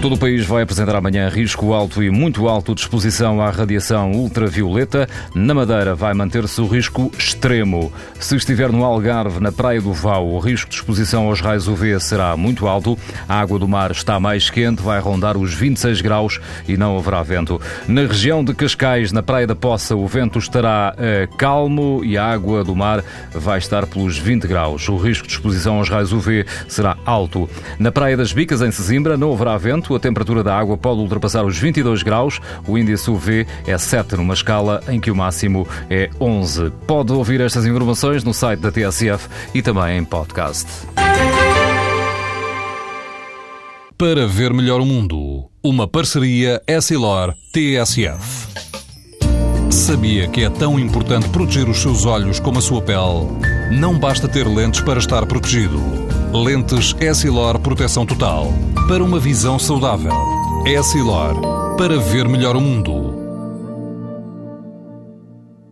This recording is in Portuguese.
Todo o país vai apresentar amanhã risco alto e muito alto de exposição à radiação ultravioleta. Na Madeira vai manter-se o risco extremo. Se estiver no Algarve, na Praia do Vau, o risco de exposição aos raios UV será muito alto. A água do mar está mais quente, vai rondar os 26 graus e não haverá vento. Na região de Cascais, na Praia da Poça, o vento estará uh, calmo e a água do mar vai estar pelos 20 graus. O risco de exposição aos raios UV será alto. Na Praia das Bicas, em Sesimbra, não haverá vento a temperatura da água pode ultrapassar os 22 graus. O índice UV é 7 numa escala em que o máximo é 11. Pode ouvir estas informações no site da TSF e também em podcast. Para ver melhor o mundo, uma parceria Essilor-TSF. Sabia que é tão importante proteger os seus olhos como a sua pele? Não basta ter lentes para estar protegido. Lentes Essilor Proteção Total. Para uma visão saudável. Essilor. Para ver melhor o mundo.